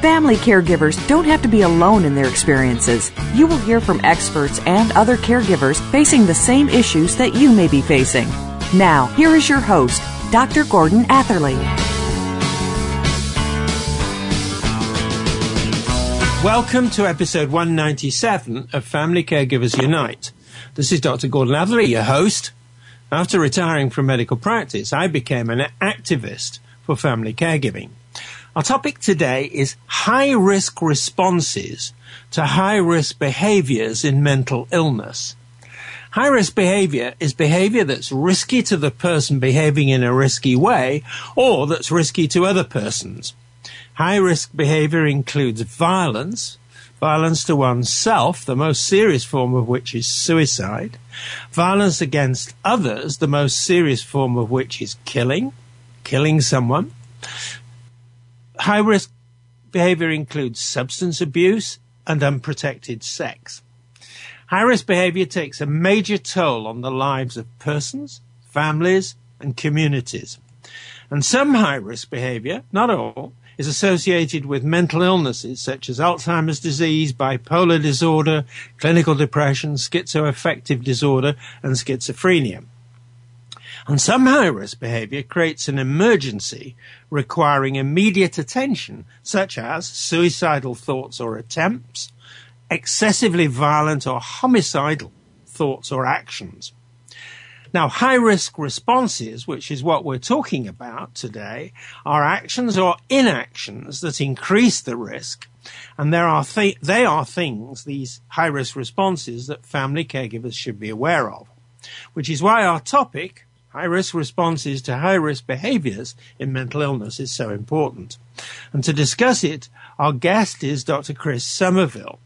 Family caregivers don't have to be alone in their experiences. You will hear from experts and other caregivers facing the same issues that you may be facing. Now, here is your host, Dr. Gordon Atherley. Welcome to episode 197 of Family Caregivers Unite. This is Dr. Gordon Atherley, your host. After retiring from medical practice, I became an activist for family caregiving. Our topic today is high risk responses to high risk behaviors in mental illness. High risk behavior is behavior that's risky to the person behaving in a risky way or that's risky to other persons. High risk behavior includes violence, violence to oneself, the most serious form of which is suicide, violence against others, the most serious form of which is killing, killing someone. High risk behavior includes substance abuse and unprotected sex. High risk behavior takes a major toll on the lives of persons, families, and communities. And some high risk behavior, not all, is associated with mental illnesses such as Alzheimer's disease, bipolar disorder, clinical depression, schizoaffective disorder, and schizophrenia. And some high risk behavior creates an emergency requiring immediate attention, such as suicidal thoughts or attempts, excessively violent or homicidal thoughts or actions. Now, high risk responses, which is what we're talking about today, are actions or inactions that increase the risk. And there are th- they are things, these high risk responses, that family caregivers should be aware of. Which is why our topic, high risk responses to high risk behaviors in mental illness, is so important. And to discuss it, our guest is Dr. Chris Summerville.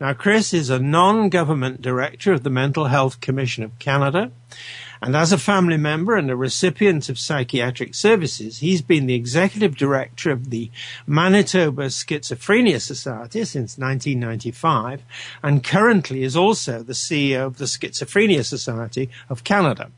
Now, Chris is a non-government director of the Mental Health Commission of Canada. And as a family member and a recipient of psychiatric services, he's been the executive director of the Manitoba Schizophrenia Society since 1995 and currently is also the CEO of the Schizophrenia Society of Canada.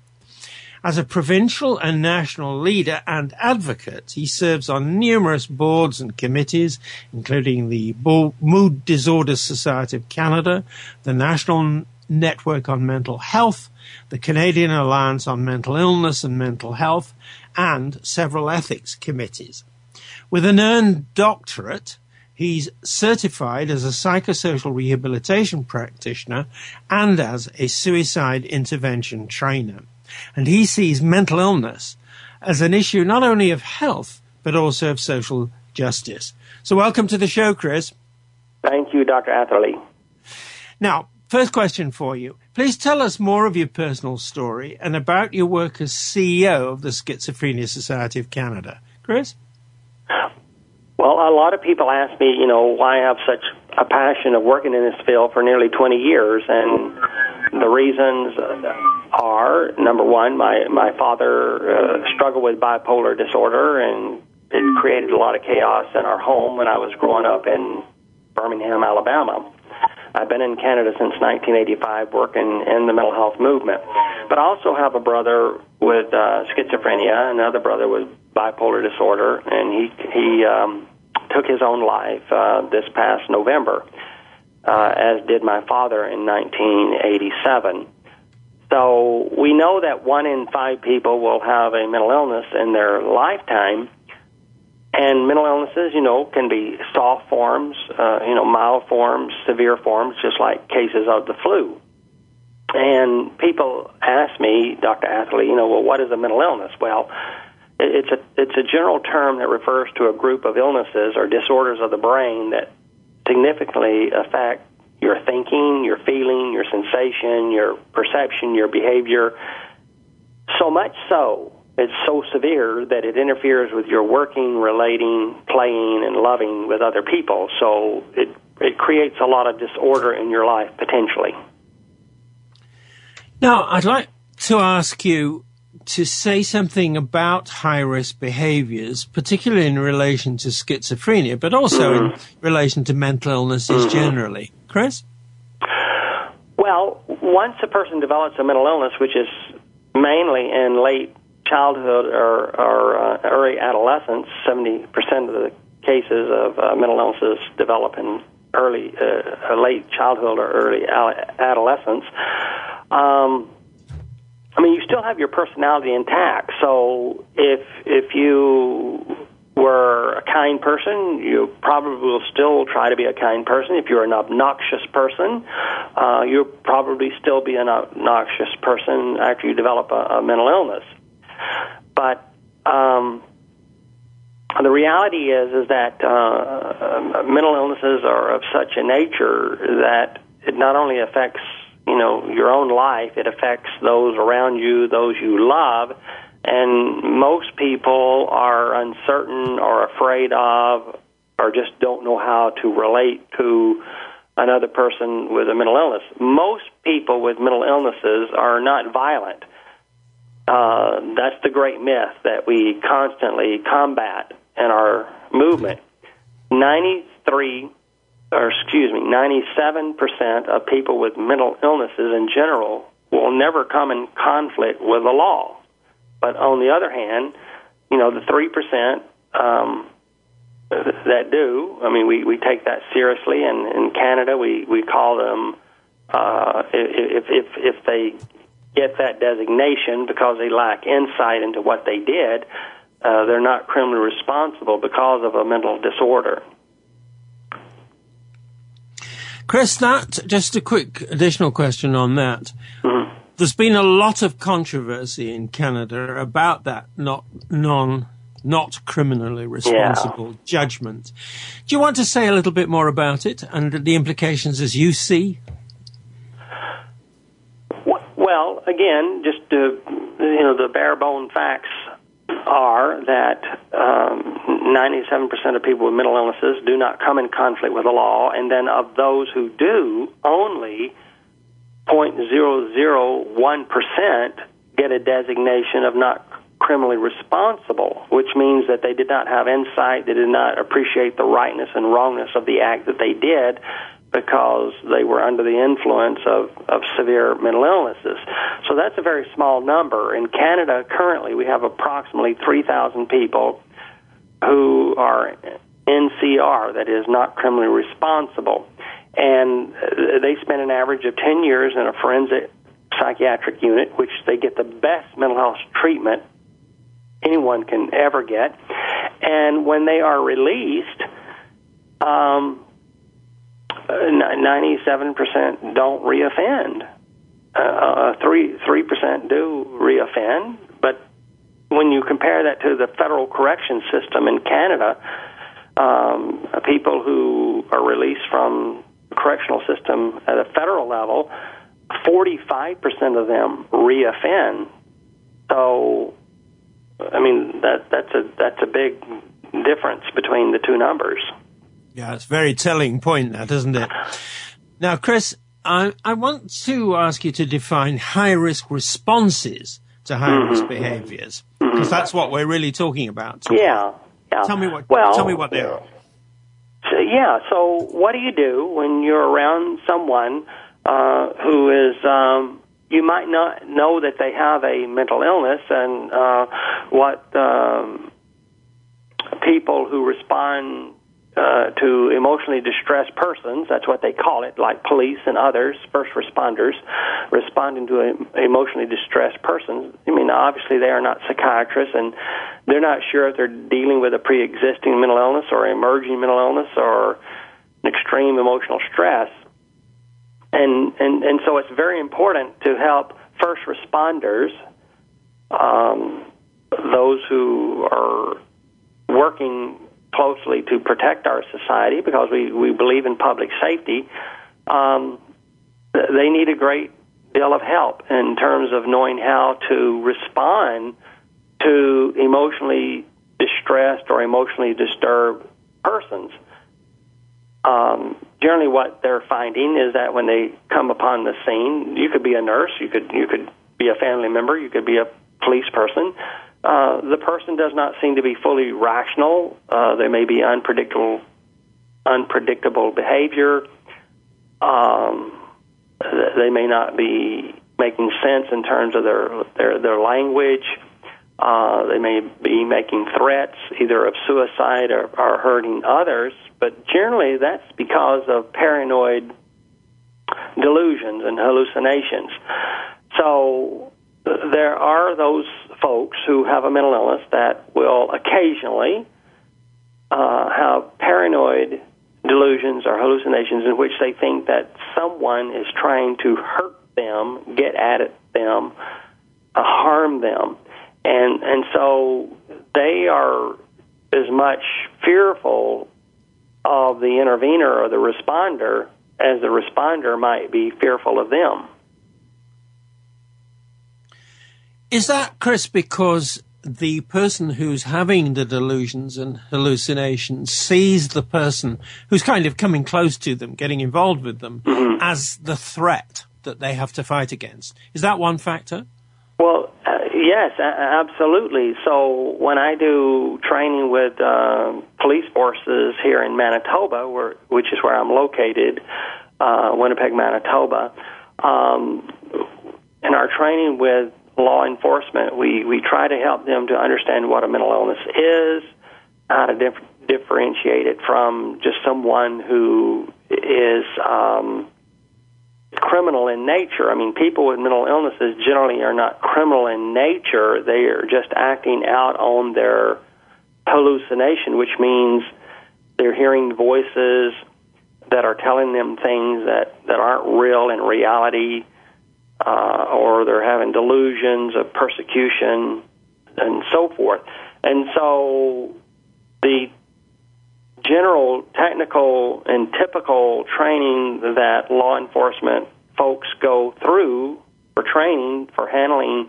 As a provincial and national leader and advocate, he serves on numerous boards and committees, including the Mood Disorders Society of Canada, the National Network on Mental Health, the Canadian Alliance on Mental Illness and Mental Health, and several ethics committees. With an earned doctorate, he's certified as a psychosocial rehabilitation practitioner and as a suicide intervention trainer and he sees mental illness as an issue not only of health, but also of social justice. So, welcome to the show, Chris. Thank you, Dr. Atherley. Now, first question for you. Please tell us more of your personal story and about your work as CEO of the Schizophrenia Society of Canada. Chris? Well, a lot of people ask me, you know, why I have such a passion of working in this field for nearly 20 years, and the reasons uh, are number one, my my father uh, struggled with bipolar disorder, and it created a lot of chaos in our home when I was growing up in Birmingham, Alabama. I've been in Canada since 1985, working in the mental health movement. But I also have a brother with uh, schizophrenia, another brother with bipolar disorder, and he he um, took his own life uh, this past November, uh, as did my father in 1987. So we know that one in five people will have a mental illness in their lifetime. And mental illnesses, you know, can be soft forms, uh, you know, mild forms, severe forms, just like cases of the flu. And people ask me, Dr. Atherley, you know, well, what is a mental illness? Well, it's a it's a general term that refers to a group of illnesses or disorders of the brain that significantly affect your thinking, your feeling, your sensation, your perception, your behavior. So much so, it's so severe that it interferes with your working, relating, playing, and loving with other people. So it it creates a lot of disorder in your life potentially. Now, I'd like to ask you to say something about high risk behaviors, particularly in relation to schizophrenia, but also mm-hmm. in relation to mental illnesses mm-hmm. generally. Chris? Well, once a person develops a mental illness, which is mainly in late childhood or, or uh, early adolescence, 70% of the cases of uh, mental illnesses develop in early, uh, late childhood or early adolescence. Um, I mean, you still have your personality intact. So if if you were a kind person, you probably will still try to be a kind person. If you're an obnoxious person, uh, you'll probably still be an obnoxious person after you develop a, a mental illness. But um, the reality is is that uh, mental illnesses are of such a nature that it not only affects you know your own life it affects those around you those you love and most people are uncertain or afraid of or just don't know how to relate to another person with a mental illness. Most people with mental illnesses are not violent. Uh, that's the great myth that we constantly combat in our movement. 93 or excuse me, 97% of people with mental illnesses in general will never come in conflict with the law. But on the other hand, you know, the 3% um, that do, I mean, we, we take that seriously, and in Canada, we, we call them, uh, if, if, if they get that designation because they lack insight into what they did, uh, they're not criminally responsible because of a mental disorder. Chris, that, just a quick additional question on that. There's been a lot of controversy in Canada about that not non not criminally responsible yeah. judgment. Do you want to say a little bit more about it and the implications as you see? Well, again, just to, you know the bare bone facts are that um, 97% of people with mental illnesses do not come in conflict with the law, and then of those who do, only 0.001% get a designation of not criminally responsible, which means that they did not have insight, they did not appreciate the rightness and wrongness of the act that they did, because they were under the influence of, of severe mental illnesses. So that's a very small number. In Canada, currently, we have approximately 3,000 people who are NCR, that is, not criminally responsible. And they spend an average of 10 years in a forensic psychiatric unit, which they get the best mental health treatment anyone can ever get. And when they are released, um, 97% don't reoffend. Uh, uh, three three percent do reoffend, but when you compare that to the federal correction system in Canada, um, people who are released from correctional system at a federal level, 45% of them reoffend. So, I mean that that's a that's a big difference between the two numbers. Yeah, it's a very telling point, that isn't it? Now, Chris, I, I want to ask you to define high risk responses to high risk mm-hmm. behaviors because mm-hmm. that's what we're really talking about. Yeah, yeah. Tell me what. Well, tell me what they are. So, yeah. So, what do you do when you're around someone uh, who is? Um, you might not know that they have a mental illness, and uh, what um, people who respond uh, to emotionally distressed persons. That's what they call it, like police and others, first responders, responding to emotionally distressed persons. I mean, obviously they are not psychiatrists, and they're not sure if they're dealing with a pre-existing mental illness or emerging mental illness or an extreme emotional stress. And and and so it's very important to help first responders um, those who are working closely to protect our society because we, we believe in public safety, um, they need a great deal of help in terms of knowing how to respond to emotionally distressed or emotionally disturbed persons. Um, generally, what they're finding is that when they come upon the scene, you could be a nurse, you could you could be a family member, you could be a police person. Uh, the person does not seem to be fully rational. Uh, there may be unpredictable, unpredictable behavior. Um, they may not be making sense in terms of their their, their language. Uh, they may be making threats either of suicide or, or hurting others, but generally that's because of paranoid delusions and hallucinations. So there are those folks who have a mental illness that will occasionally uh, have paranoid delusions or hallucinations in which they think that someone is trying to hurt them, get at it, them, uh, harm them, and and so they are as much fearful of the intervener or the responder as the responder might be fearful of them. Is that, Chris, because the person who's having the delusions and hallucinations sees the person who's kind of coming close to them, getting involved with them, mm-hmm. as the threat that they have to fight against? Is that one factor? Well, uh, yes, absolutely. So when I do training with uh, police forces here in Manitoba, where, which is where I'm located, uh, Winnipeg, Manitoba, um, in our training with law enforcement, we, we try to help them to understand what a mental illness is, how to dif- differentiate it from just someone who is um, criminal in nature. I mean, people with mental illnesses generally are not criminal in nature. They are just acting out on their hallucination, which means they're hearing voices that are telling them things that, that aren't real in reality uh, or they're having delusions of persecution and so forth. And so the general technical and typical training that law enforcement folks go through for training for handling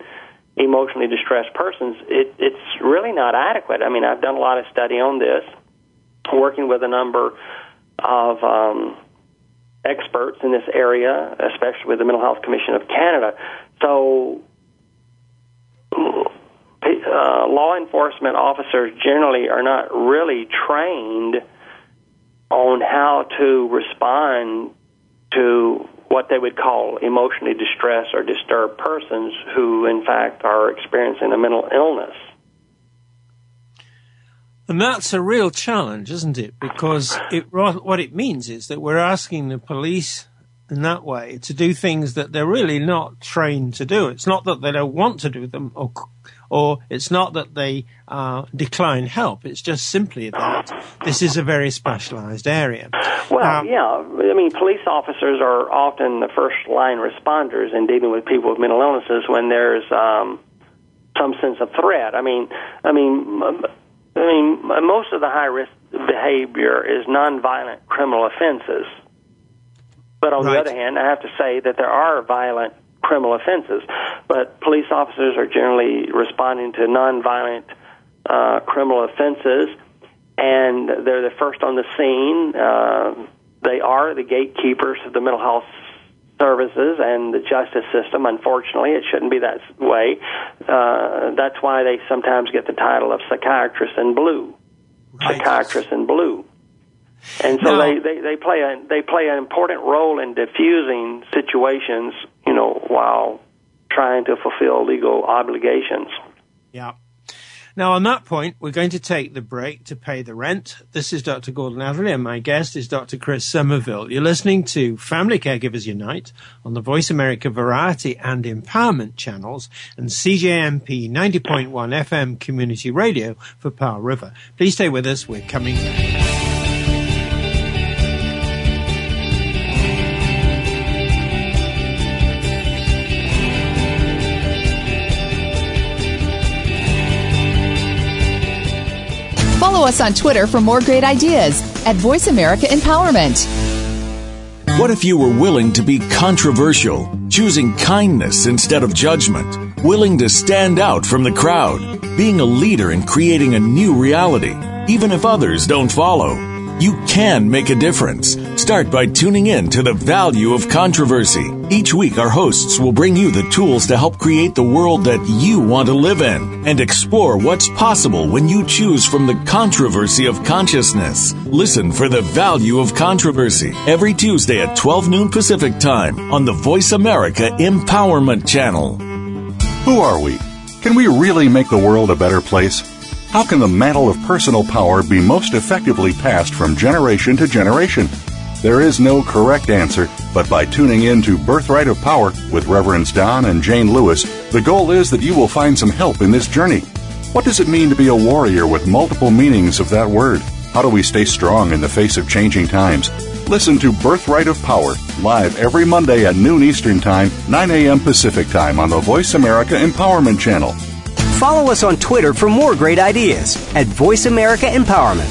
emotionally distressed persons, it, it's really not adequate. I mean, I've done a lot of study on this, working with a number of um, experts in this area, especially with the Mental Health Commission of Canada. So, uh, law enforcement officers generally are not really trained on how to respond to what they would call emotionally distressed or disturbed persons who, in fact, are experiencing a mental illness. And that's a real challenge, isn't it? Because it, what it means is that we're asking the police in that way to do things that they're really not trained to do. It's not that they don't want to do them, or, or it's not that they uh, decline help. It's just simply that this is a very specialized area. Well, um, yeah. I mean, police officers are often the first line responders in dealing with people with mental illnesses when there's um, some sense of threat. I mean, I mean I mean, most of the high risk behavior is nonviolent criminal offenses. But on right. the other hand, I have to say that there are violent criminal offenses. But police officers are generally responding to nonviolent uh, criminal offenses, and they're the first on the scene. Uh, they are the gatekeepers of the mental health services and the justice system. Unfortunately, it shouldn't be that way. Uh, that's why they sometimes get the title of psychiatrist in blue. Right. Psychiatrist in blue. And so they, they, they play a they play an important role in diffusing situations, you know, while trying to fulfill legal obligations. Yeah. Now, on that point, we're going to take the break to pay the rent. This is Dr. Gordon Atherley, and my guest is Dr. Chris Summerville. You're listening to Family Caregivers Unite on the Voice America Variety and Empowerment channels and CJMP 90.1 FM Community Radio for Powell River. Please stay with us. We're coming back. Follow us on Twitter for more great ideas at Voice America Empowerment. What if you were willing to be controversial, choosing kindness instead of judgment, willing to stand out from the crowd, being a leader in creating a new reality, even if others don't follow? You can make a difference. Start by tuning in to the value of controversy. Each week, our hosts will bring you the tools to help create the world that you want to live in and explore what's possible when you choose from the controversy of consciousness. Listen for the value of controversy every Tuesday at 12 noon Pacific time on the Voice America Empowerment Channel. Who are we? Can we really make the world a better place? How can the mantle of personal power be most effectively passed from generation to generation? There is no correct answer, but by tuning in to Birthright of Power with Reverends Don and Jane Lewis, the goal is that you will find some help in this journey. What does it mean to be a warrior with multiple meanings of that word? How do we stay strong in the face of changing times? Listen to Birthright of Power live every Monday at noon Eastern Time, 9 a.m. Pacific Time on the Voice America Empowerment Channel. Follow us on Twitter for more great ideas at Voice America Empowerment.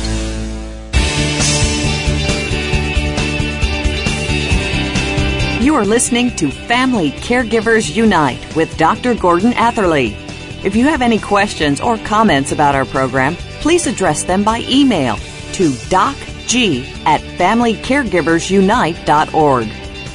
You are listening to Family Caregivers Unite with Dr. Gordon Atherley. If you have any questions or comments about our program, please address them by email to docg at familycaregiversunite.org.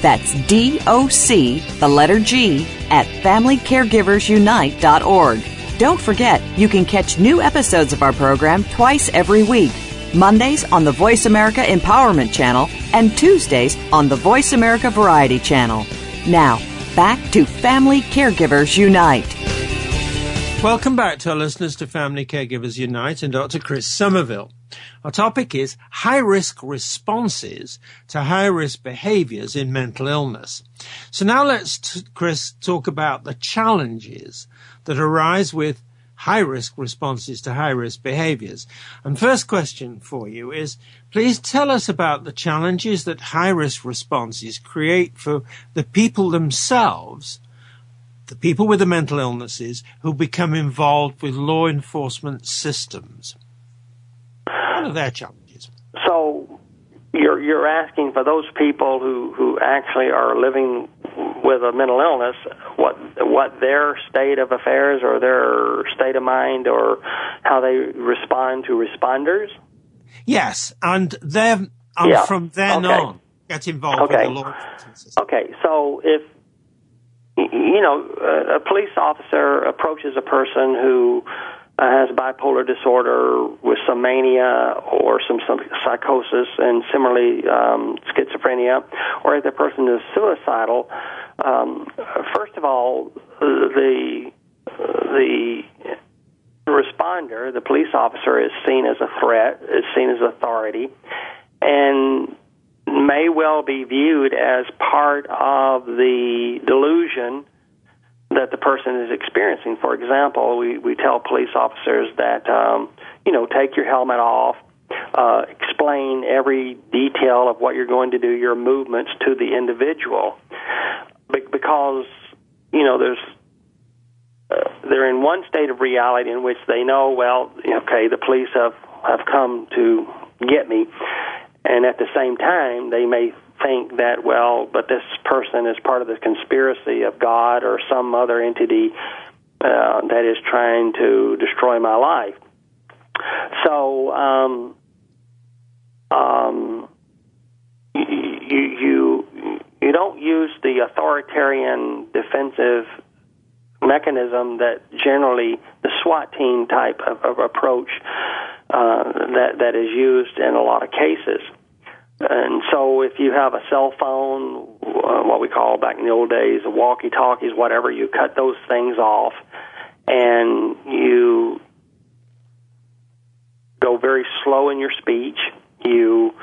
That's D O C, the letter G, at familycaregiversunite.org. Don't forget, you can catch new episodes of our program twice every week. Mondays on the Voice America Empowerment Channel and Tuesdays on the Voice America Variety Channel. Now, back to Family Caregivers Unite. Welcome back to our listeners to Family Caregivers Unite and Dr. Chris Summerville. Our topic is high risk responses to high risk behaviors in mental illness. So now let's, Chris, talk about the challenges that arise with high risk responses to high risk behaviors. And first question for you is please tell us about the challenges that high risk responses create for the people themselves, the people with the mental illnesses who become involved with law enforcement systems. What are their challenges? So you're you're asking for those people who who actually are living with a mental illness what what their state of affairs or their state of mind or how they respond to responders yes and then and Yeah. from then Okay. on get involved Okay. with the law Okay, so if you know a police officer approaches a person who uh, has bipolar disorder with some mania or some, some psychosis, and similarly um, schizophrenia, or if the person is suicidal, um, first of all, the the responder, the police officer, is seen as a threat, is seen as authority, and may well be viewed as part of the delusion that the person is experiencing. For example, we, we tell police officers that, um, you know, take your helmet off, uh, explain every detail of what you're going to do, your movements to the individual. Be- because, you know, there's uh, they're in one state of reality in which they know, well, okay, the police have have come to get me, and at the same time, they may think that, well, but this person is part of the conspiracy of God or some other entity uh, that is trying to destroy my life. So, um, um, you, you you don't use the authoritarian defensive mechanism that generally the SWAT team type of, of approach uh, that that is used in a lot of cases. And so, if you have a cell phone, uh, what we call back in the old days, walkie talkies, whatever, you cut those things off, and you go very slow in your speech. You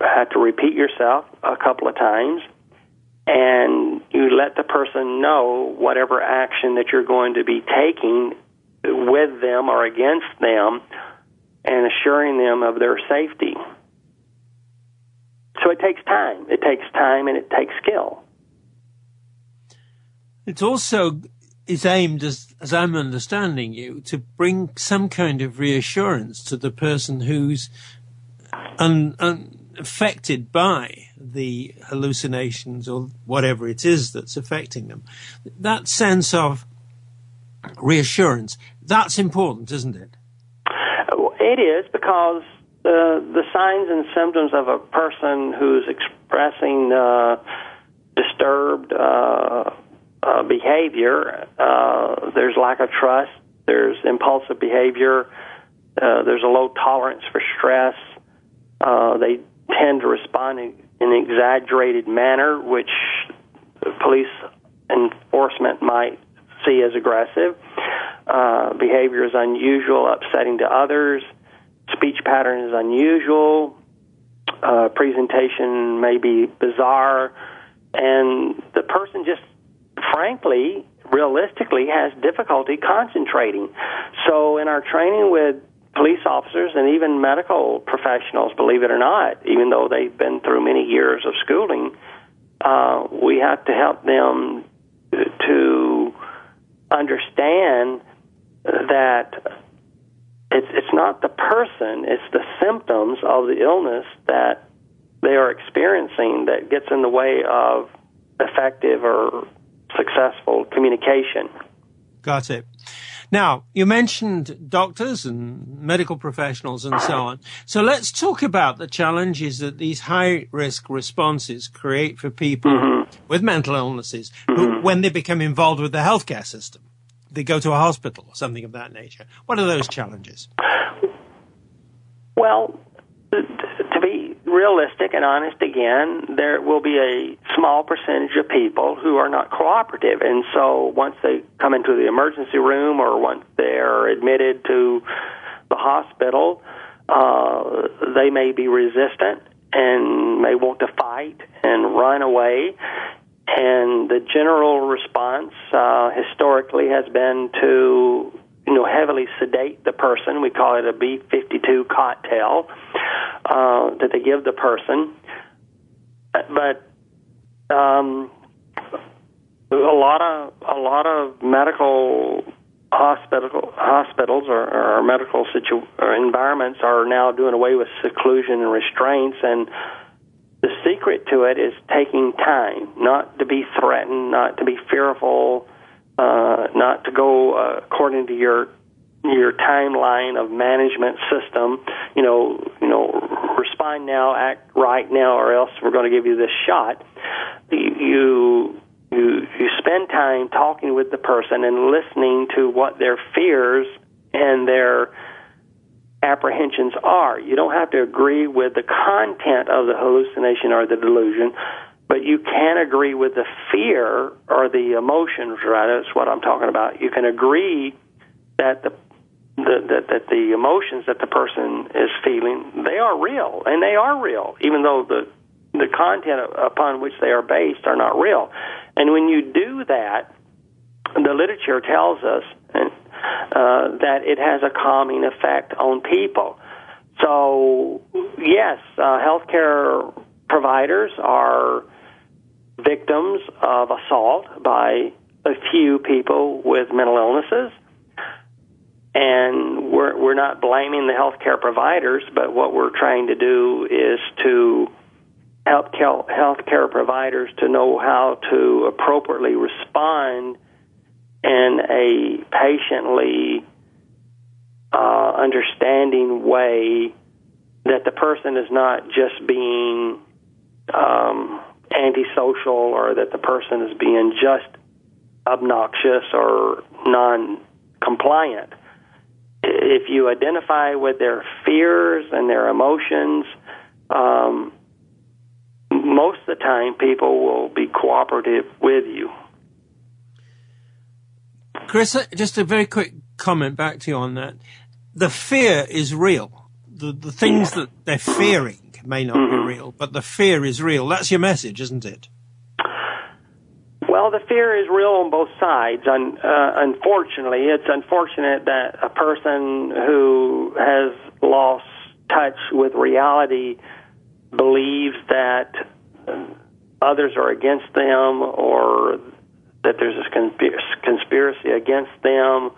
have to repeat yourself a couple of times and you let the person know whatever action that you're going to be taking with them or against them and assuring them of their safety. So it takes time. It takes time and it takes skill. It's also is aimed, as, as I'm understanding you, to bring some kind of reassurance to the person who's un, un, affected by the hallucinations or whatever it is that's affecting them. That sense of reassurance, that's important, isn't it? It is because uh, the signs and symptoms of a person who's expressing uh, disturbed uh, uh, behavior. Uh, there's lack of trust. There's impulsive behavior. Uh, there's a low tolerance for stress. Uh, they tend to respond in an exaggerated manner, which police enforcement might see as aggressive. Uh, behavior is unusual, upsetting to others. Speech pattern is unusual. Uh, presentation may be bizarre. And the person just frankly, realistically, has difficulty concentrating. So, in our training with police officers and even medical professionals, believe it or not, even though they've been through many years of schooling, uh, we have to help them to understand that it's it's not the person, it's the symptoms of the illness that they are experiencing that gets in the way of effective or successful communication. Got it. Now, you mentioned doctors and medical professionals and so on. So let's talk about the challenges that these high risk responses create for people mm-hmm. with mental illnesses mm-hmm. who, when they become involved with the healthcare system. They go to a hospital or something of that nature. What are those challenges? Well, to be realistic and honest again, there will be a small percentage of people who are not cooperative. And so once they come into the emergency room or once they're admitted to the hospital, uh, they may be resistant and may want to fight and run away. And the general response uh, historically has been to you know, heavily sedate the person. We call it a B52 cocktail uh, that they give the person. But um, a lot of a lot of medical hospital hospitals or, or medical situ- or environments are now doing away with seclusion and restraints and secret to it is taking time, not to be threatened, not to be fearful, uh, not to go uh, according to your your timeline of management system. You know, you know, respond now, act right now, or else we're going to give you this shot. You you you spend time talking with the person and listening to what their fears and their apprehensions are. You don't have to agree with the content of the hallucination or the delusion, but you can agree with the fear or the emotions, right? That's what I'm talking about. You can agree that the that, that the emotions that the person is feeling they are real and they are real even though the the content upon which they are based are not real and when you do that the literature tells us uh, that it has a calming effect on people so yes uh, healthcare providers are victims of assault by a few people with mental illnesses. And we're, we're not blaming the healthcare providers, but what we're trying to do is to help healthcare providers to know how to appropriately respond in a patiently uh, understanding way that the person is not just being um, antisocial or that the person is being just obnoxious or non compliant. If you identify with their fears and their emotions, um, most of the time people will be cooperative with you. Chris, uh, just a very quick comment back to you on that. The fear is real. The, the things that they're fearing may not mm-hmm. be real, but the fear is real. That's your message, isn't it? Well, the fear is real on both sides. Un- uh, unfortunately, it's unfortunate that a person who has lost touch with reality believes that others are against them or that there's a conspiracy against them,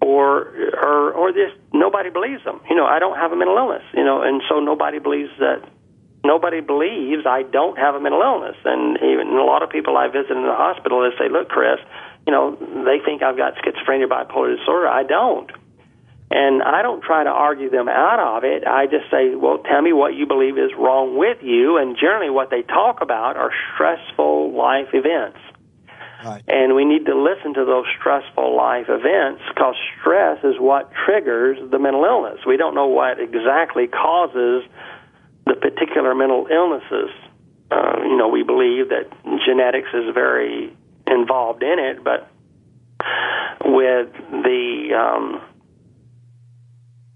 or or or this nobody believes them. You know, I don't have a mental illness. You know, and so nobody believes that. Nobody believes I don't have a mental illness, and even a lot of people I visit in the hospital, they say, "Look, Chris, you know, they think I've got schizophrenia, bipolar disorder. I don't." And I don't try to argue them out of it. I just say, well, tell me what you believe is wrong with you. And generally, what they talk about are stressful life events. Right. And we need to listen to those stressful life events because stress is what triggers the mental illness. We don't know what exactly causes the particular mental illnesses. Uh, you know, we believe that genetics is very involved in it, but with the um,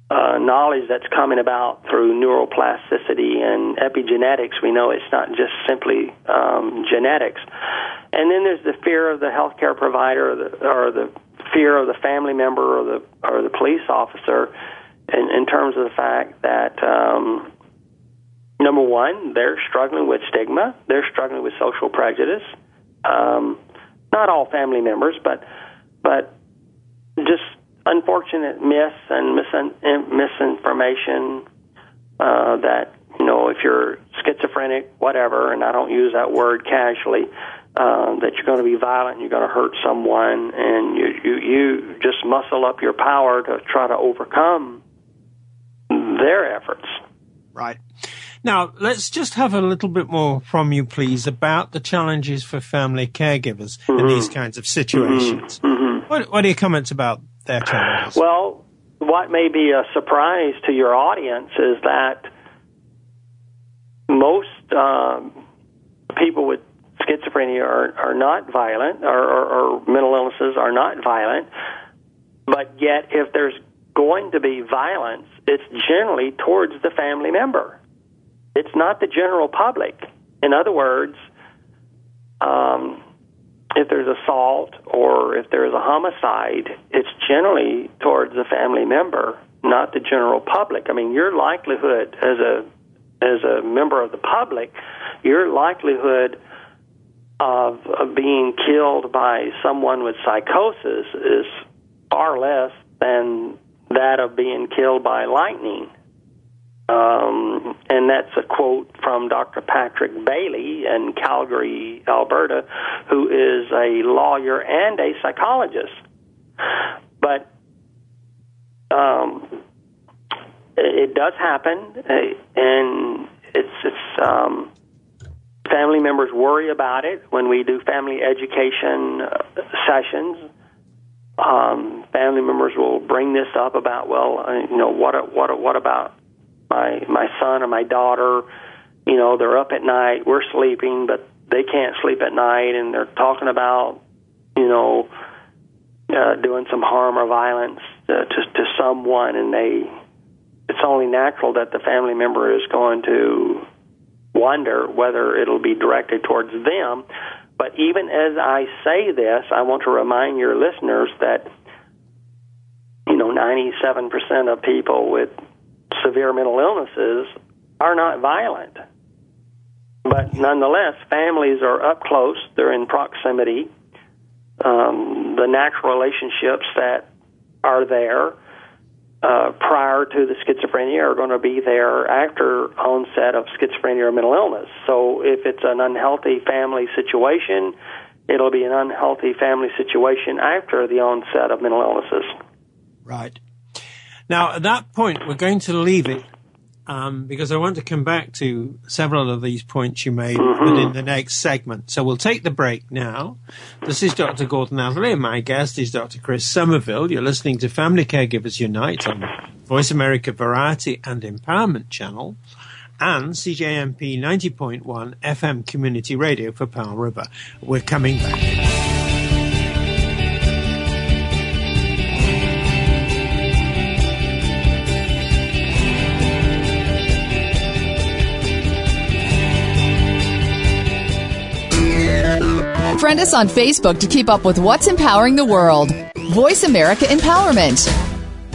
uh, knowledge that's coming about through neuroplasticity and epigenetics, we know it's not just simply um, genetics. And then there's the fear of the healthcare provider or the, or the fear of the family member or the or the police officer, in, in terms of the fact that um, number one, they're struggling with stigma, they're struggling with social prejudice. Um, not all family members, but but just unfortunate myths and misin- misinformation uh, that you know if you're schizophrenic, whatever, and I don't use that word casually, uh, that you're going to be violent, you're going to hurt someone, and you you you just muscle up your power to try to overcome their efforts. Right. Now, let's just have a little bit more from you, please, about the challenges for family caregivers mm-hmm. in these kinds of situations. Mm-hmm. mm-hmm. What, what are your comments about their challenges? Well, what may be a surprise to your audience is that most um, people with schizophrenia are, are not violent, or, or, or mental illnesses are not violent, but yet if there's going to be violence, it's generally towards the family member. It's not the general public. In other words, um, if there's assault or if there's a homicide, it's generally towards the family member, not the general public. I mean, your likelihood as a as a member of the public, your likelihood of, of being killed by someone with psychosis is far less than that of being killed by lightning. Um, and that's a quote from Dr. Patrick Baillie in Calgary, Alberta, who is a lawyer and a psychologist. But um, it, does happen, uh, and it's, it's um, family members worry about it when we do family education uh, sessions. Um, family members will bring this up about, well, uh, you know, what what what about my my son or my daughter, you know, they're up at night, we're sleeping, but they can't sleep at night, and they're talking about, you know, uh, doing some harm or violence uh, to to someone, and they, it's only natural that the family member is going to wonder whether it'll be directed towards them. But even as I say this, I want to remind your listeners that you know 97% of people with severe mental illnesses are not violent. But nonetheless, families are up close, they're in proximity. Um, the natural relationships that are there uh, prior to the schizophrenia are going to be there after onset of schizophrenia or mental illness. So if it's an unhealthy family situation, it'll be an unhealthy family situation after the onset of mental illnesses. Right. Now, at that point, we're going to leave it um, because I want to come back to several of these points you made mm-hmm. within the next segment. So we'll take the break now. This is Dr. Gordon Atherley, and my guest is Dr. Chris Summerville. You're listening to Family Caregivers Unite on Voice America Variety and Empowerment Channel and CJMP 90.1 FM Community Radio for Powell River. We're coming back. Friend us on Facebook to keep up with what's empowering the world. Voice America Empowerment.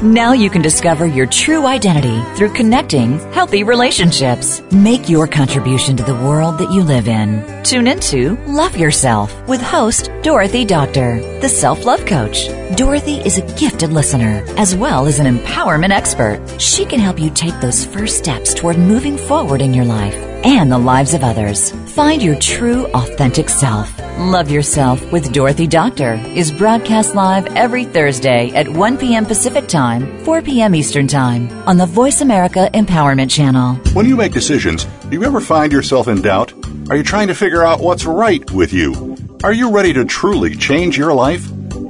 Now you can discover your true identity through connecting healthy relationships. Make your contribution to the world that you live in. Tune into Love Yourself with host Dorothy Doctor, the self love coach. Dorothy is a gifted listener as well as an empowerment expert. She can help you take those first steps toward moving forward in your life and the lives of others. Find your true, authentic self. Love Yourself with Dorothy Doctor is broadcast live every Thursday at 1 p.m. Pacific Time, 4 p.m. Eastern Time on the Voice America Empowerment Channel. When you make decisions, do you ever find yourself in doubt? Are you trying to figure out what's right with you? Are you ready to truly change your life?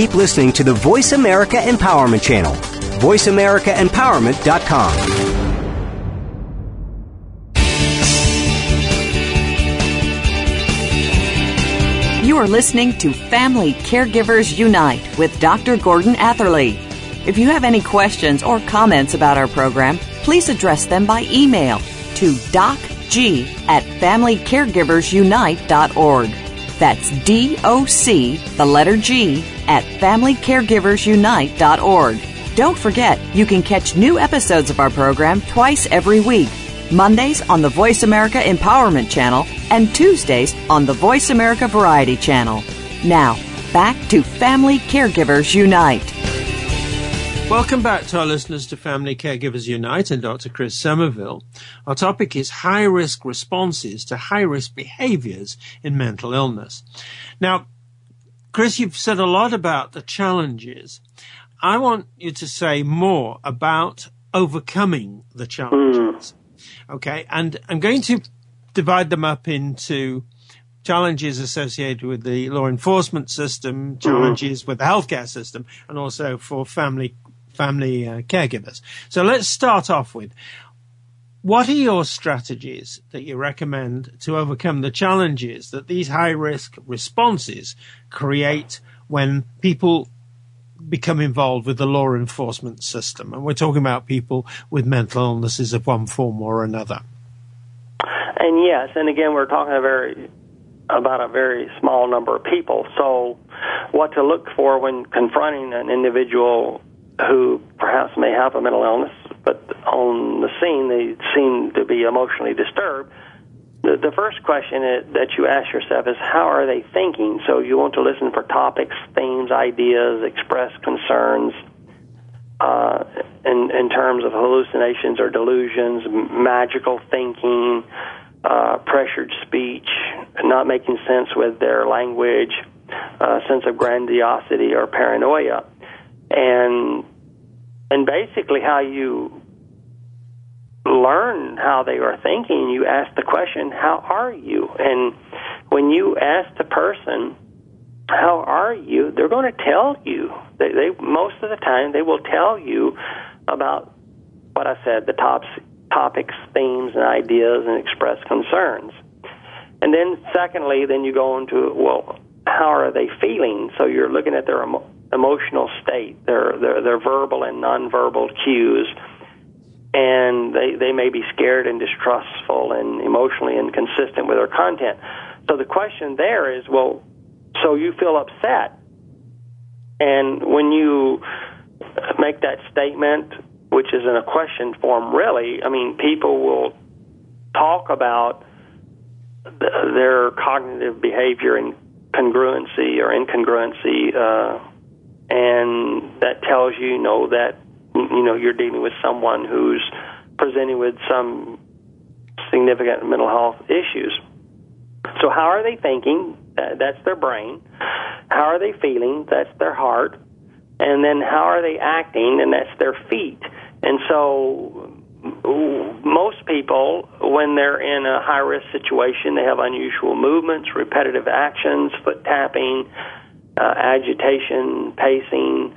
Keep listening to the Voice America Empowerment Channel. VoiceAmericaEmpowerment.com. You are listening to Family Caregivers Unite with Dr. Gordon Atherley. If you have any questions or comments about our program, please address them by email to docg at familycaregiversunite.org. That's D O C, the letter G, at FamilyCaregiversUnite.org. Don't forget, you can catch new episodes of our program twice every week. Mondays on the Voice America Empowerment Channel and Tuesdays on the Voice America Variety Channel. Now, back to Family Caregivers Unite. Welcome back to our listeners to Family Caregivers Unite and Dr. Chris Summerville. Our topic is high risk responses to high risk behaviors in mental illness. Now, Chris, you've said a lot about the challenges. I want you to say more about overcoming the challenges. Mm. Okay. And I'm going to divide them up into challenges associated with the law enforcement system, challenges mm. with the healthcare system, and also for family family uh, caregivers. So let's start off with what are your strategies that you recommend to overcome the challenges that these high risk responses create when people become involved with the law enforcement system? And we're talking about people with mental illnesses of one form or another. And yes, and again, we're talking a very about a very small number of people. So, what to look for when confronting an individual who perhaps may have a mental illness, but on the scene they seem to be emotionally disturbed. The, the first question is, that you ask yourself is how are they thinking? So you want to listen for topics, themes, ideas, express concerns uh, in, in terms of hallucinations or delusions, magical thinking, uh, pressured speech, not making sense with their language, uh, sense of grandiosity or paranoia and and basically how you learn how they are thinking you ask the question how are you? And when you ask the person how are you? They're going to tell you. They, they most of the time they will tell you about what i said the tops, topics themes and ideas and express concerns. And then secondly then you go into well how are they feeling? So you're looking at their emo- emotional state, their their, their verbal and nonverbal cues, and they they may be scared and distrustful and emotionally inconsistent with their content. So the question there is, well, so you feel upset, and when you make that statement, which is in a question form, really, I mean, people will talk about their cognitive behavior and congruency or incongruency uh, and that tells you, you know that you know you're dealing with someone who's presenting with some significant mental health issues. So how are they thinking? That's their brain. How are they feeling? That's their heart. And then how are they acting? And that's their feet. And so most people, when they're in a high risk situation, they have unusual movements, repetitive actions, foot tapping, uh, agitation, pacing.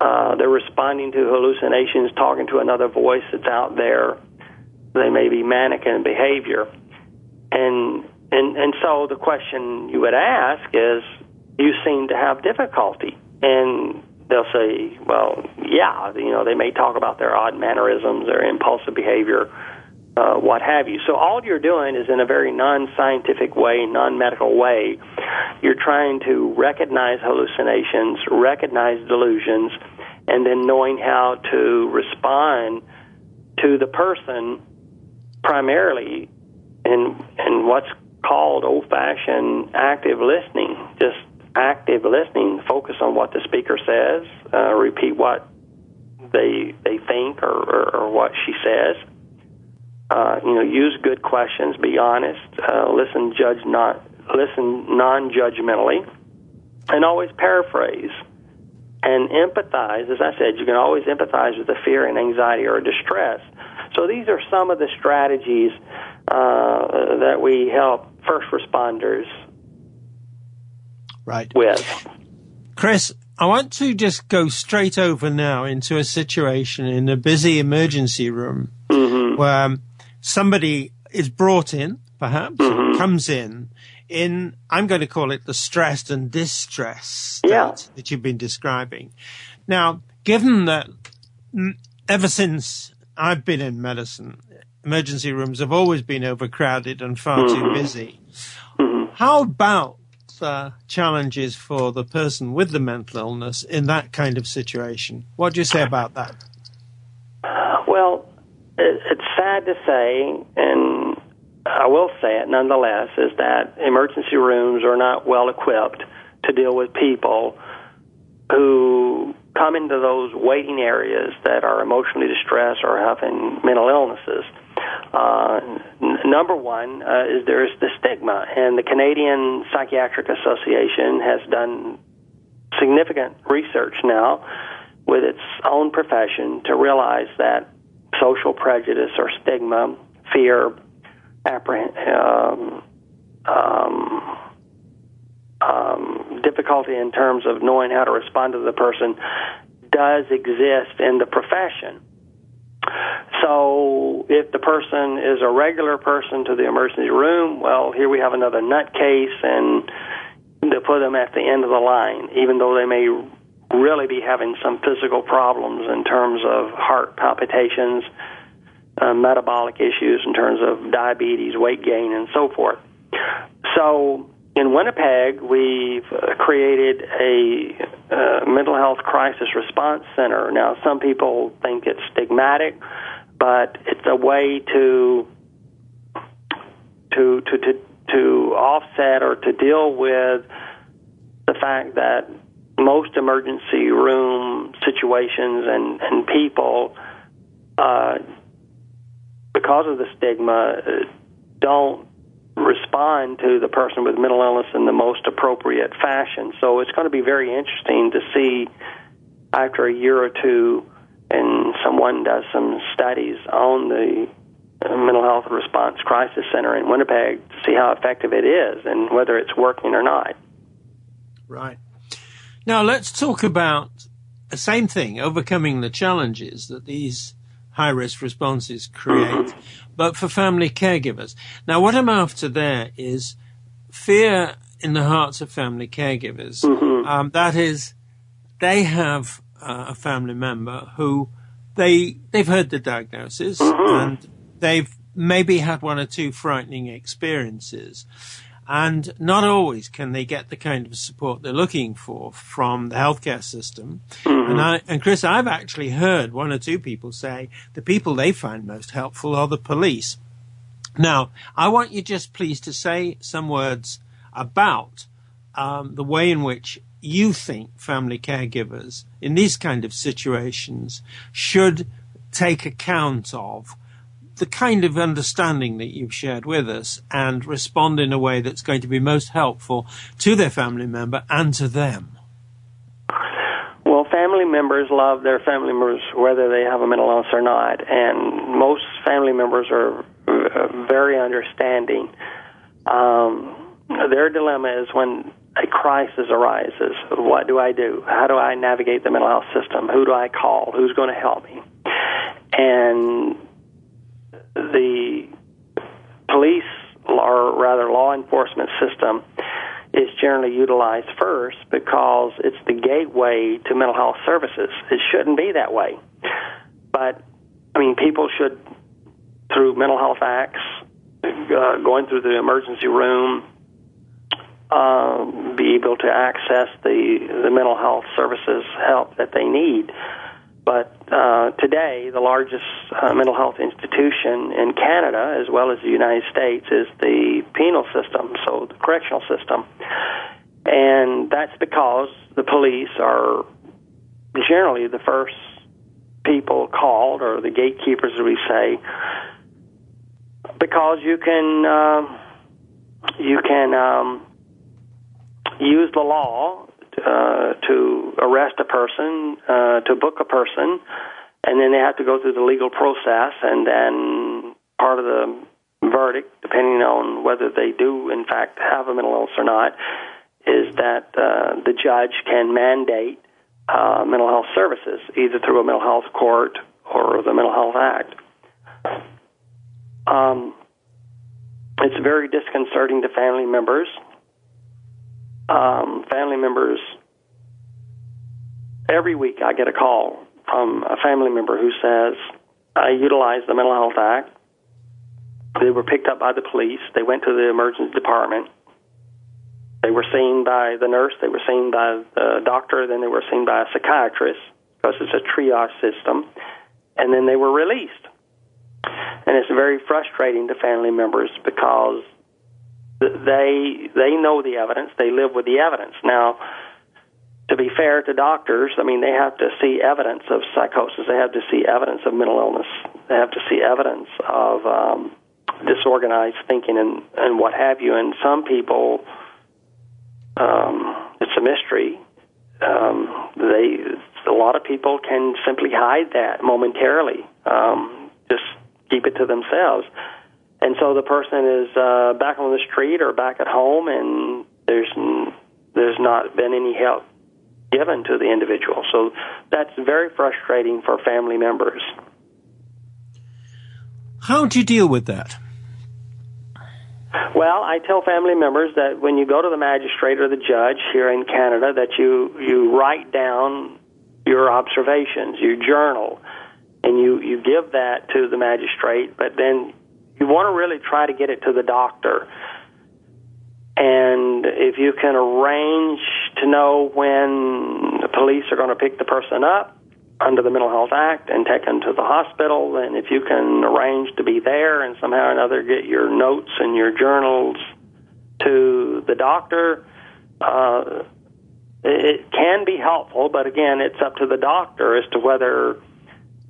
Uh, they're responding to hallucinations, talking to another voice that's out there. They may be manic in behavior. And and and so the question you would ask is, you seem to have difficulty, and they'll say, well, yeah, you know, they may talk about their odd mannerisms, their impulsive behavior, uh, what have you. So all you're doing is in a very non-scientific way, non-medical way, you're trying to recognize hallucinations, recognize delusions, and then knowing how to respond to the person primarily in in what's called old-fashioned active listening, just active listening, focus on what the speaker says, uh, repeat what they they think or, or, or what she says. Uh, you know, use good questions, be honest, uh, listen, judge not, listen non-judgmentally, and always paraphrase and empathize. As I said, you can always empathize with the fear and anxiety or distress. So these are some of the strategies uh, that we help first responders right. with. Chris, I want to just go straight over now into a situation in a busy emergency room mm-hmm. where um, somebody is brought in, perhaps, mm-hmm. comes in, in, I'm going to call it the stressed and distressed state yeah. that you've been describing. Now, given that ever since I've been in medicine, emergency rooms have always been overcrowded and far mm-hmm. too busy. Mm-hmm. How about uh, challenges for the person with the mental illness in that kind of situation? What do you say about that? Well, it's sad to say, and I will say it nonetheless, is that emergency rooms are not well equipped to deal with people who come into those waiting areas that are emotionally distressed or having mental illnesses. Uh, n- number one uh, is there's the stigma, and the Canadian Psychiatric Association has done significant research now with its own profession to realize that social prejudice or stigma, fear, apprehend, um, um, um, difficulty in terms of knowing how to respond to the person does exist in the profession. So if the person is a regular person to the emergency room, well, here we have another nutcase, and to put them at the end of the line, even though they may really be having some physical problems in terms of heart palpitations, uh, metabolic issues in terms of diabetes, weight gain, and so forth. So in Winnipeg, we've uh, created a uh, mental health crisis response center. Now, some people think it's stigmatic, but it's a way to to to to, to offset or to deal with the fact that most emergency room situations and and people, uh, because of the stigma, don't respond to the person with mental illness in the most appropriate fashion. So it's going to be very interesting to see after a year or two, and someone does some studies on the mental health response crisis center in Winnipeg to see how effective it is and whether it's working or not. Right. Now let's talk about the same thing, overcoming the challenges that these high risk responses create, but for family caregivers. Now, what I'm after there is fear in the hearts of family caregivers. Mm-hmm. Um, that is, they have uh, a family member who they they've heard the diagnosis mm-hmm. and they've maybe had one or two frightening experiences. And not always can they get the kind of support they're looking for from the healthcare system. Mm-hmm. And I, and Chris, I've actually heard one or two people say the people they find most helpful are the police. Now, I want you just please to say some words about um, the way in which you think family caregivers in these kind of situations should take account of the kind of understanding that you've shared with us and respond in a way that's going to be most helpful to their family member and to them? Well, family members love their family members whether they have a mental illness or not, and most family members are very understanding. Um, their dilemma is when a crisis arises. What do I do? How do I navigate the mental health system? Who do I call? Who's going to help me? And the police, or rather law enforcement system is generally utilized first because it's the gateway to mental health services. It shouldn't be that way. But, I mean, people should, through mental health acts, uh, going through the emergency room, uh, be able to access the, the mental health services help that they need. But uh, today, the largest uh, mental health institution in Canada, as well as the United States, is the penal system, so the correctional system. And that's because the police are generally the first people called, or the gatekeepers, as we say, because you can uh, you can um, use the law uh, to arrest a person, uh, to book a person, and then they have to go through the legal process, and then part of the verdict, depending on whether they do in fact have a mental illness or not, is that uh, the judge can mandate uh, mental health services, either through a mental health court or the Mental Health Act. Um, it's very disconcerting to family members um, family members. Every week, I get a call from a family member who says, "I utilized the Mental Health Act. They were picked up by the police. They went to the emergency department. They were seen by the nurse. They were seen by the doctor. Then they were seen by a psychiatrist because it's a triage system, and then they were released." And it's very frustrating to family members because they they know the evidence. They live with the evidence. Now, to be fair to doctors, I mean they have to see evidence of psychosis. They have to see evidence of mental illness. They have to see evidence of um, disorganized thinking and and what have you. And some people, um, it's a mystery. Um, they a lot of people can simply hide that momentarily. Um, just keep it to themselves and so the person is uh, back on the street or back at home, and there's there's not been any help given to the individual. So that's very frustrating for family members. How do you deal with that? Well, I tell family members that when you go to the magistrate or the judge here in Canada, that you you write down your observations, you journal, and you you give that to the magistrate. But then you want to really try to get it to the doctor. And if you can arrange to know when the police are going to pick the person up under the Mental Health Act and take them to the hospital, and if you can arrange to be there and somehow or another get your notes and your journals to the doctor, uh, it can be helpful, but again, it's up to the doctor as to whether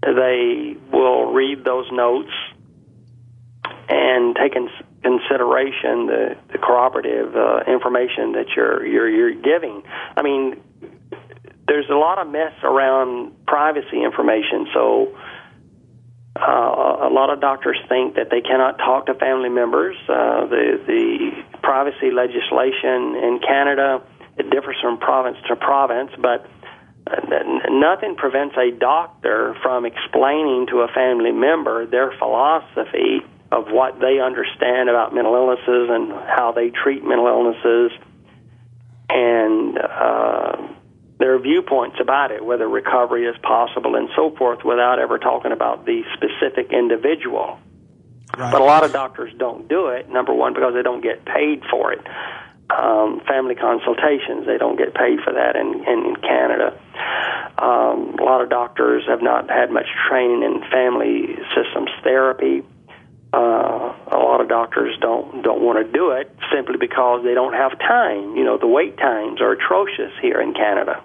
they will read those notes and take consideration the, the corroborative uh, information that you're, you're you're giving. I mean, there's a lot of mess around privacy information, so. Uh, a lot of doctors think that they cannot talk to family members. Uh, the the privacy legislation in Canada it differs from province to province, but uh, nothing prevents a doctor from explaining to a family member their philosophy of what they understand about mental illnesses and how they treat mental illnesses and uh, their viewpoints about it, whether recovery is possible and so forth, without ever talking about the specific individual. Right. But a lot of doctors don't do it, number one, because they don't get paid for it. Um, family consultations, they don't get paid for that in, in, in Canada. Um, a lot of doctors have not had much training in family systems therapy uh, a lot of doctors don't don't want to do it simply because they don't have time. You know, the wait times are atrocious here in Canada.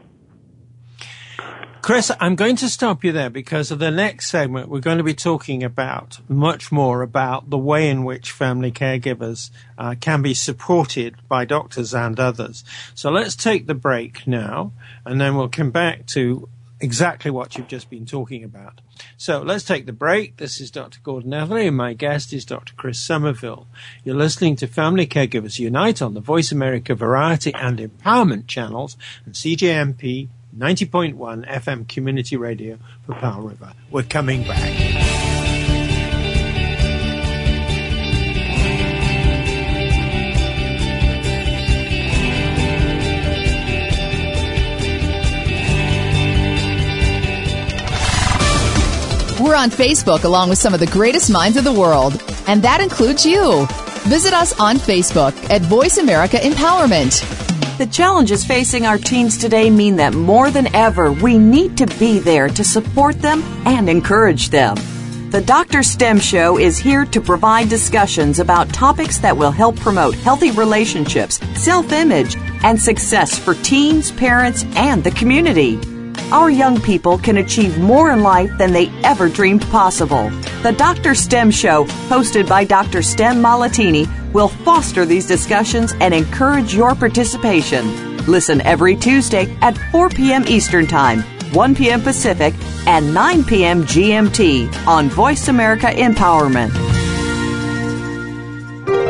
Chris, I'm going to stop you there because of the next segment. We're going to be talking about much more about the way in which family caregivers uh, can be supported by doctors and others. So let's take the break now, and then we'll come back to exactly what you've just been talking about. So let's take the break. This is Dr. Gordon Atherley, and my guest is Dr. Chris Summerville. You're listening to Family Caregivers Unite on the Voice America Variety and Empowerment channels and CJMP 90.1 FM Community Radio for Powell River. We're coming back. On Facebook along with some of the greatest minds of the world, and that includes you. Visit us on Facebook at Voice America Empowerment. The challenges facing our teens today mean that more than ever, we need to be there to support them and encourage them. The Dr. STEM Show is here to provide discussions about topics that will help promote healthy relationships, self image, and success for teens, parents, and the community. Our young people can achieve more in life than they ever dreamed possible. The Dr. STEM Show, hosted by Dr. STEM Malatini, will foster these discussions and encourage your participation. Listen every Tuesday at 4 p.m. Eastern Time 1 p.m. Pacific, and 9 p.m. GMT on Voice America Empowerment.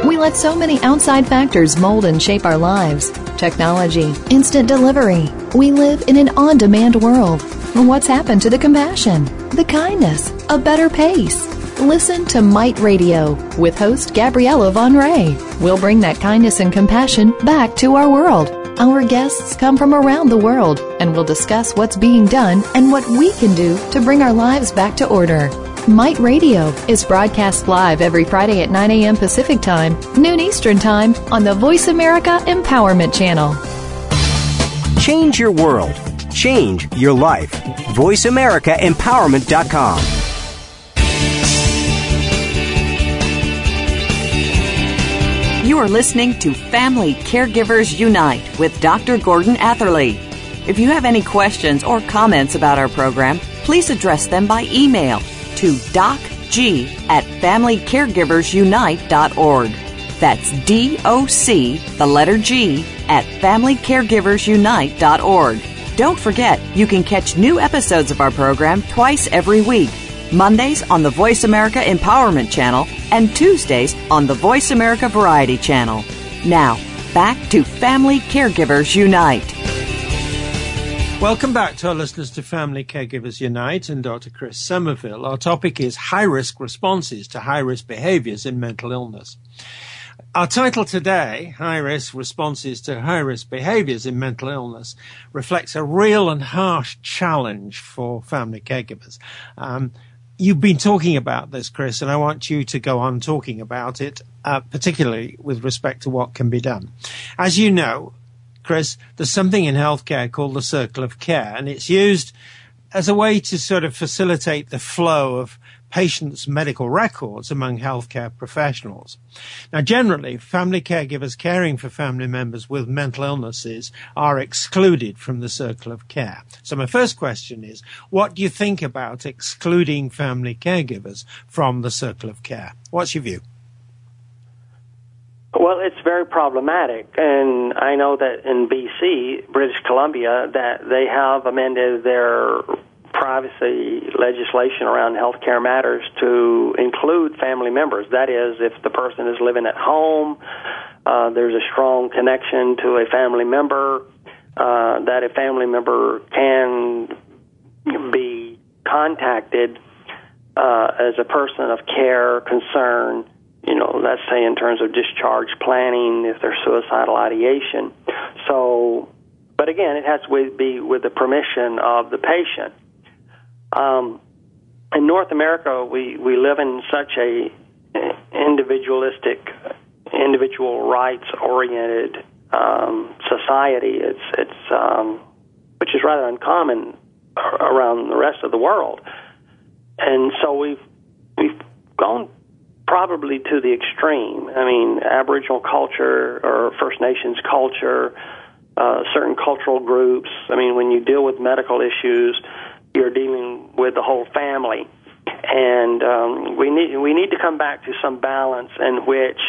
We let so many outside factors mold and shape our lives technology, instant delivery. We live in an on demand world. What's happened to the compassion, the kindness, a better pace? Listen to Might Radio with host Gabriella Von Ray. We'll bring that kindness and compassion back to our world. Our guests come from around the world and we'll discuss what's being done and what we can do to bring our lives back to order. Might Radio is broadcast live every Friday at 9 a.m. Pacific Time, noon Eastern Time on the Voice America Empowerment Channel. Change your world. Change your life. VoiceAmericaEmpowerment.com. You are listening to Family Caregivers Unite with Dr. Gordon Atherley. If you have any questions or comments about our program, please address them by email to docg at familycaregiversunite.org. That's D O C, the letter G, at familycaregiversunite.org. Don't forget, you can catch new episodes of our program twice every week. Mondays on the Voice America Empowerment Channel and Tuesdays on the Voice America Variety Channel. Now, back to Family Caregivers Unite. Welcome back to our listeners to Family Caregivers Unite and Dr. Chris Summerville. Our topic is high risk responses to high risk behaviors in mental illness. Our title today, High Risk Responses to High Risk Behaviors in Mental Illness, reflects a real and harsh challenge for family caregivers. Um, you've been talking about this, Chris, and I want you to go on talking about it, uh, particularly with respect to what can be done. As you know, Chris, there's something in healthcare called the circle of care, and it's used as a way to sort of facilitate the flow of patients' medical records among healthcare professionals. Now, generally, family caregivers caring for family members with mental illnesses are excluded from the circle of care. So my first question is, what do you think about excluding family caregivers from the circle of care? What's your view? Well, it's very problematic, and I know that in BC, British Columbia, that they have amended their privacy legislation around healthcare matters to include family members. That is, if the person is living at home, uh, there's a strong connection to a family member, uh, that a family member can be contacted uh, as a person of care, concern, you know, let's say in terms of discharge planning, if there's suicidal ideation. So, but again, it has to be with the permission of the patient. Um, in North America, we, we live in such a individualistic, individual rights oriented um, society. It's it's um, which is rather uncommon around the rest of the world, and so we've we've gone probably to the extreme. I mean, Aboriginal culture or First Nations culture, uh, certain cultural groups. I mean, when you deal with medical issues, you're dealing with the whole family, and um, we need we need to come back to some balance in which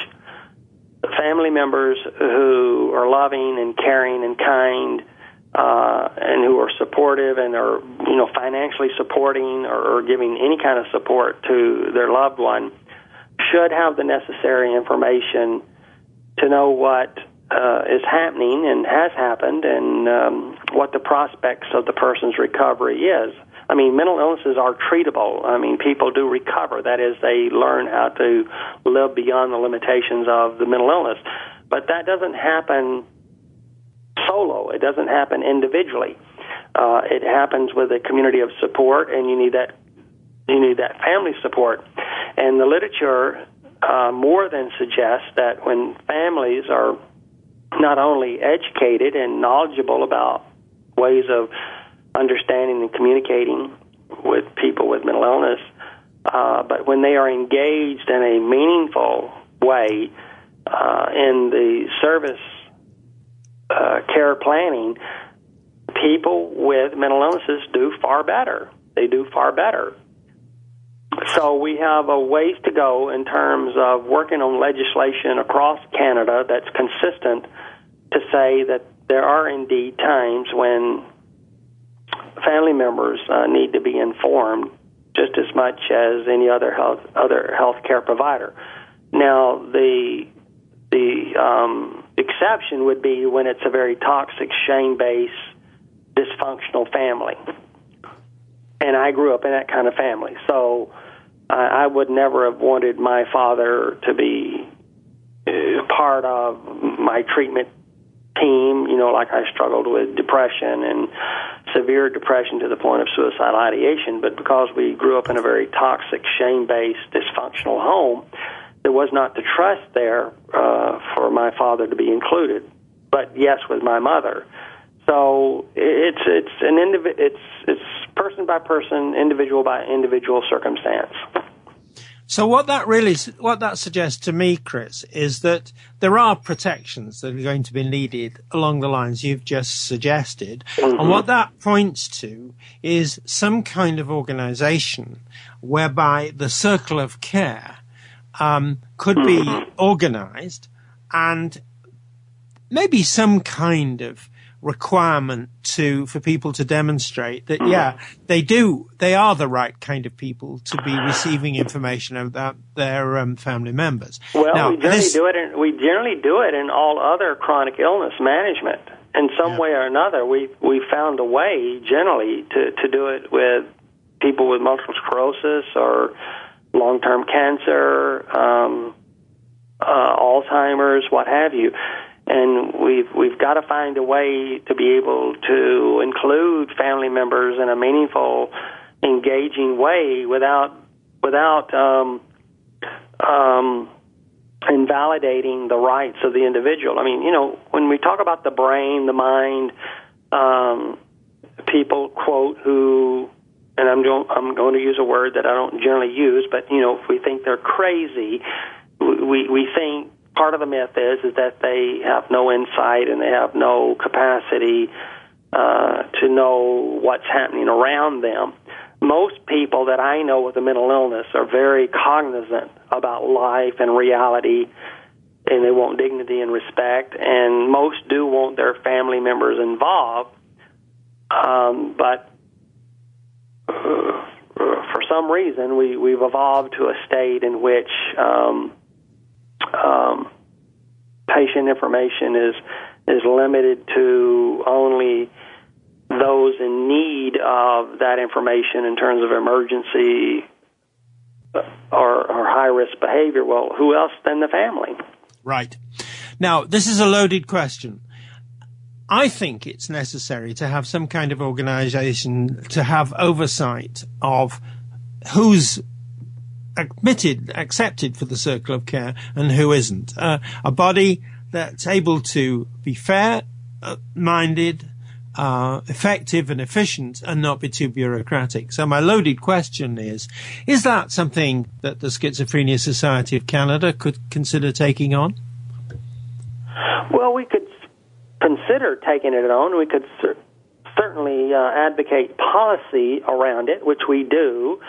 family members who are loving and caring and kind. Uh, and who are supportive and are, you know, financially supporting or, or giving any kind of support to their loved one, should have the necessary information to know what uh, is happening and has happened and um, what the prospects of the person's recovery is. I mean, mental illnesses are treatable. I mean, people do recover. That is, they learn how to live beyond the limitations of the mental illness. But that doesn't happen solo. It doesn't happen individually. Uh, it happens with a community of support, and you need that you need that family support. And the literature uh, more than suggests that when families are not only educated and knowledgeable about ways of understanding and communicating with people with mental illness, uh, but when they are engaged in a meaningful way uh, in the service uh, care planning, people with mental illnesses do far better. They do far better. So we have a ways to go in terms of working on legislation across Canada that's consistent to say that there are indeed times when family members uh, need to be informed just as much as any other health other health care provider. Now the the um, exception would be when it's a very toxic, shame based, dysfunctional family. And I grew up in that kind of family, so I, I would never have wanted my father to be uh, part of my treatment team. You know, like I struggled with depression and severe depression to the point of suicidal ideation, but because we grew up in a very toxic, shame-based, dysfunctional home, there was not the trust there uh, for my father to be included. But yes, with my mother. So it's it's an indiv- it's it's person by person, individual by individual circumstance. So what that really, what that suggests to me, Chris, is that there are protections that are going to be needed along the lines you've just suggested. Mm-hmm. And what that points to is some kind of organization whereby the circle of care um, could be mm-hmm. organized and maybe some kind of requirement to for people to demonstrate that yeah they do they are the right kind of people to be receiving information about their um, family members. Well, now, we generally this, do it. In, we generally do it in all other chronic illness management in some yeah. way or another. We we found a way generally to to do it with people with multiple sclerosis or long term cancer, um, uh, Alzheimer's, what have you and we've we've got to find a way to be able to include family members in a meaningful, engaging way without without um, um, invalidating the rights of the individual. I mean, you know, when we talk about the brain, the mind, um, people quote who, and I'm going I'm going to use a word that I don't generally use, but you know, if we think they're crazy, we we think part of the myth is is that they have no insight and they have no capacity uh, to know what's happening around them. Most people that I know with a mental illness are very cognizant about life and reality, and they want dignity and respect. And most do want their family members involved, um, but. Uh, for some reason, we, we've evolved to a state in which um, um, patient information is is limited to only those in need of that information in terms of emergency or, or high risk behavior. Well, who else than the family? Right. Now, this is a loaded question. I think it's necessary to have some kind of organization to have oversight of who's admitted, accepted for the circle of care and who isn't. Uh, a body that's able to be fair, minded, uh, effective and efficient and not be too bureaucratic. So my loaded question is, is that something that the Schizophrenia Society of Canada could consider taking on? Well, we could consider taking it on. We could cer- certainly uh, advocate policy around it, which we do,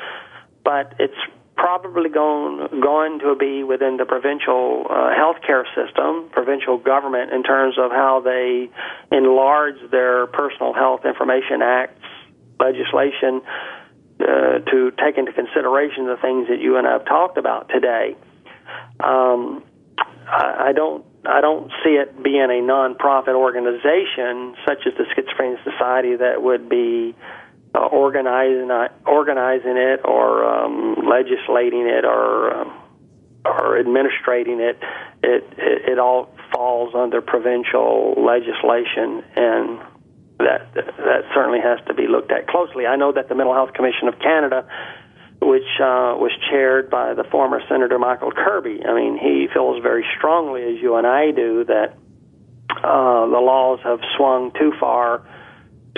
but it's probably going going to be within the provincial uh, healthcare system, provincial government, in terms of how they enlarge their Personal Health Information Act legislation uh, to take into consideration the things that you and I have talked about today. Um, I, I don't. I don't see it being a nonprofit organization such as the Schizophrenia Society that would be uh, organizing uh, organizing it or um, legislating it or um, or administrating it, it, it it all falls under provincial legislation, and that that certainly has to be looked at closely. I know that the Mental Health Commission of Canada which uh, was chaired by the former Senator Michael Kirby. I mean, he feels very strongly, as you and I do, that uh, the laws have swung too far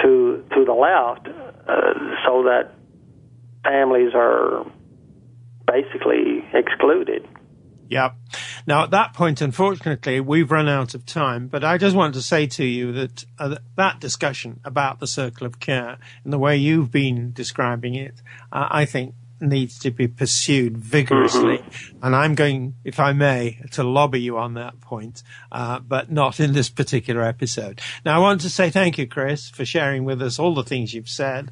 to to the left, uh, so that families are basically excluded. Yep. Now, at that point, unfortunately, we've run out of time, but I just want to say to you that uh, that discussion about the circle of care and the way you've been describing it, uh, I think needs to be pursued vigorously. Mm-hmm. And I'm going, if I may, to lobby you on that point, uh, but not in this particular episode. Now, I want to say thank you, Chris, for sharing with us all the things you've said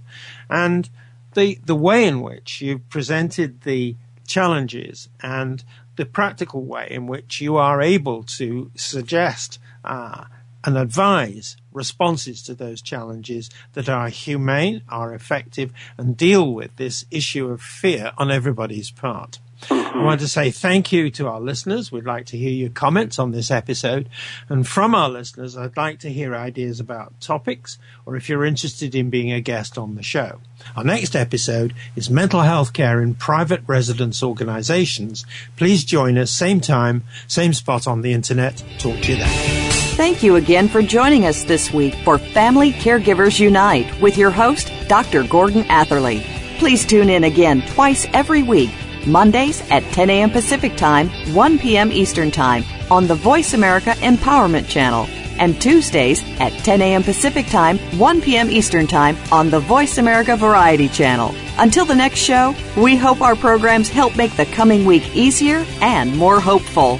and the, the way in which you've presented the challenges and the practical way in which you are able to suggest uh, and advise responses to those challenges that are humane, are effective, and deal with this issue of fear on everybody's part. I want to say thank you to our listeners. We'd like to hear your comments on this episode. And from our listeners, I'd like to hear ideas about topics or if you're interested in being a guest on the show. Our next episode is mental health care in private residence organizations. Please join us same time, same spot on the internet. Talk to you then. Thank you again for joining us this week for Family Caregivers Unite with your host, Dr. Gordon Atherley. Please tune in again twice every week Mondays at 10 a.m. Pacific Time, 1 p.m. Eastern Time on the Voice America Empowerment Channel, and Tuesdays at 10 a.m. Pacific Time, 1 p.m. Eastern Time on the Voice America Variety Channel. Until the next show, we hope our programs help make the coming week easier and more hopeful.